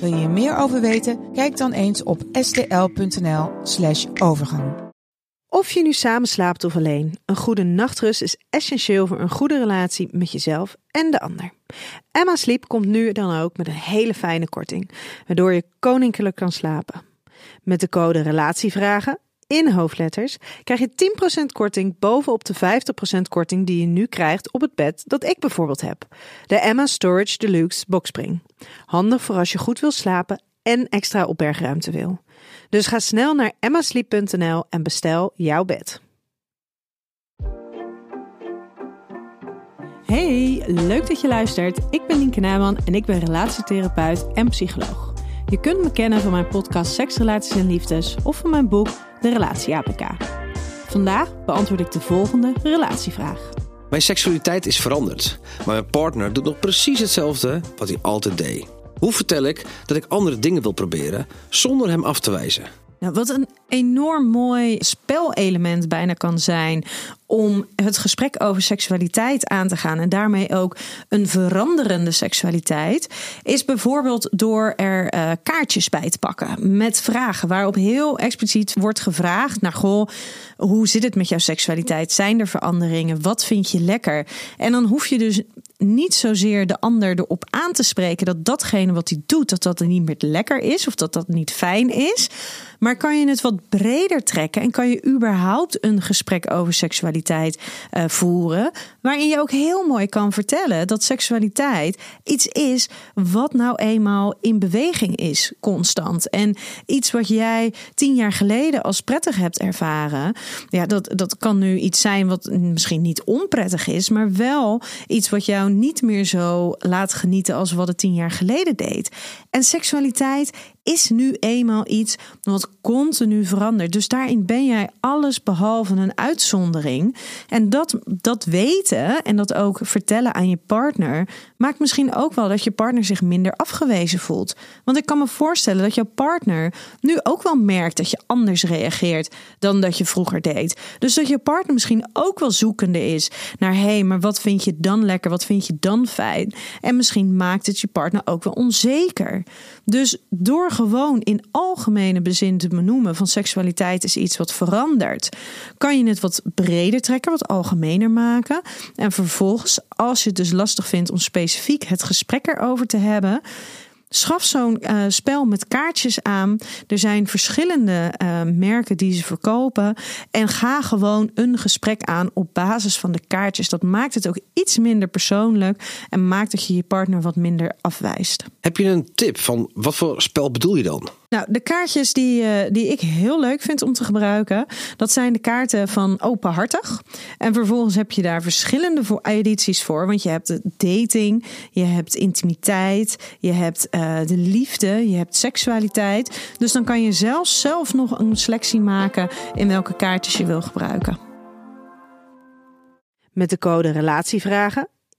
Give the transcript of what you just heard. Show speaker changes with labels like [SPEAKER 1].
[SPEAKER 1] Wil je hier meer over weten? Kijk dan eens op stl.nl/slash overgang.
[SPEAKER 2] Of je nu samen slaapt of alleen, een goede nachtrust is essentieel voor een goede relatie met jezelf en de ander. Emma Sleep komt nu dan ook met een hele fijne korting, waardoor je koninklijk kan slapen. Met de code RELATIEVRAGEN in hoofdletters krijg je 10% korting bovenop de 50% korting die je nu krijgt op het bed dat ik bijvoorbeeld heb. De Emma Storage Deluxe Boxspring. Handig voor als je goed wil slapen en extra opbergruimte wil. Dus ga snel naar emmasleep.nl en bestel jouw bed. Hey, leuk dat je luistert. Ik ben Lienke Naaman en ik ben relatietherapeut en psycholoog. Je kunt me kennen van mijn podcast Seks, Relaties en Liefdes of van mijn boek De Relatie APK. Vandaag beantwoord ik de volgende relatievraag.
[SPEAKER 3] Mijn seksualiteit is veranderd, maar mijn partner doet nog precies hetzelfde wat hij altijd deed. Hoe vertel ik dat ik andere dingen wil proberen zonder hem af te wijzen?
[SPEAKER 2] Nou, wat een enorm mooi spelelement bijna kan zijn om het gesprek over seksualiteit aan te gaan en daarmee ook een veranderende seksualiteit, is bijvoorbeeld door er uh, kaartjes bij te pakken met vragen waarop heel expliciet wordt gevraagd naar goh, hoe zit het met jouw seksualiteit? Zijn er veranderingen? Wat vind je lekker? En dan hoef je dus niet zozeer de ander erop aan te spreken dat datgene wat hij doet, dat dat niet meer lekker is of dat dat niet fijn is. Maar kan je het wat breder trekken en kan je überhaupt een gesprek over seksualiteit uh, voeren, waarin je ook heel mooi kan vertellen dat seksualiteit iets is wat nou eenmaal in beweging is, constant. En iets wat jij tien jaar geleden als prettig hebt ervaren, ja, dat, dat kan nu iets zijn wat misschien niet onprettig is, maar wel iets wat jou niet meer zo laat genieten als wat het tien jaar geleden deed. En seksualiteit is nu eenmaal iets wat continu verandert. Dus daarin ben jij alles behalve een uitzondering. En dat, dat weten en dat ook vertellen aan je partner maakt misschien ook wel dat je partner zich minder afgewezen voelt. Want ik kan me voorstellen dat jouw partner nu ook wel merkt dat je anders reageert dan dat je vroeger deed. Dus dat je partner misschien ook wel zoekende is naar hé, hey, maar wat vind je dan lekker? Wat vind je dan fijn? En misschien maakt het je partner ook wel onzeker. Dus door gewoon in algemene bezin te benoemen van seksualiteit is iets wat verandert, kan je het wat breder trekken, wat algemener maken. En vervolgens, als je het dus lastig vindt om specifiek het gesprek erover te hebben, Schaf zo'n uh, spel met kaartjes aan. Er zijn verschillende uh, merken die ze verkopen. En ga gewoon een gesprek aan op basis van de kaartjes. Dat maakt het ook iets minder persoonlijk. En maakt dat je je partner wat minder afwijst.
[SPEAKER 3] Heb je een tip van wat voor spel bedoel je dan?
[SPEAKER 2] Nou, de kaartjes die, uh, die ik heel leuk vind om te gebruiken, dat zijn de kaarten van openhartig. En vervolgens heb je daar verschillende voor edities voor. Want je hebt dating, je hebt intimiteit, je hebt uh, de liefde, je hebt seksualiteit. Dus dan kan je zelfs zelf nog een selectie maken in welke kaartjes je wil gebruiken. Met de code Relatievragen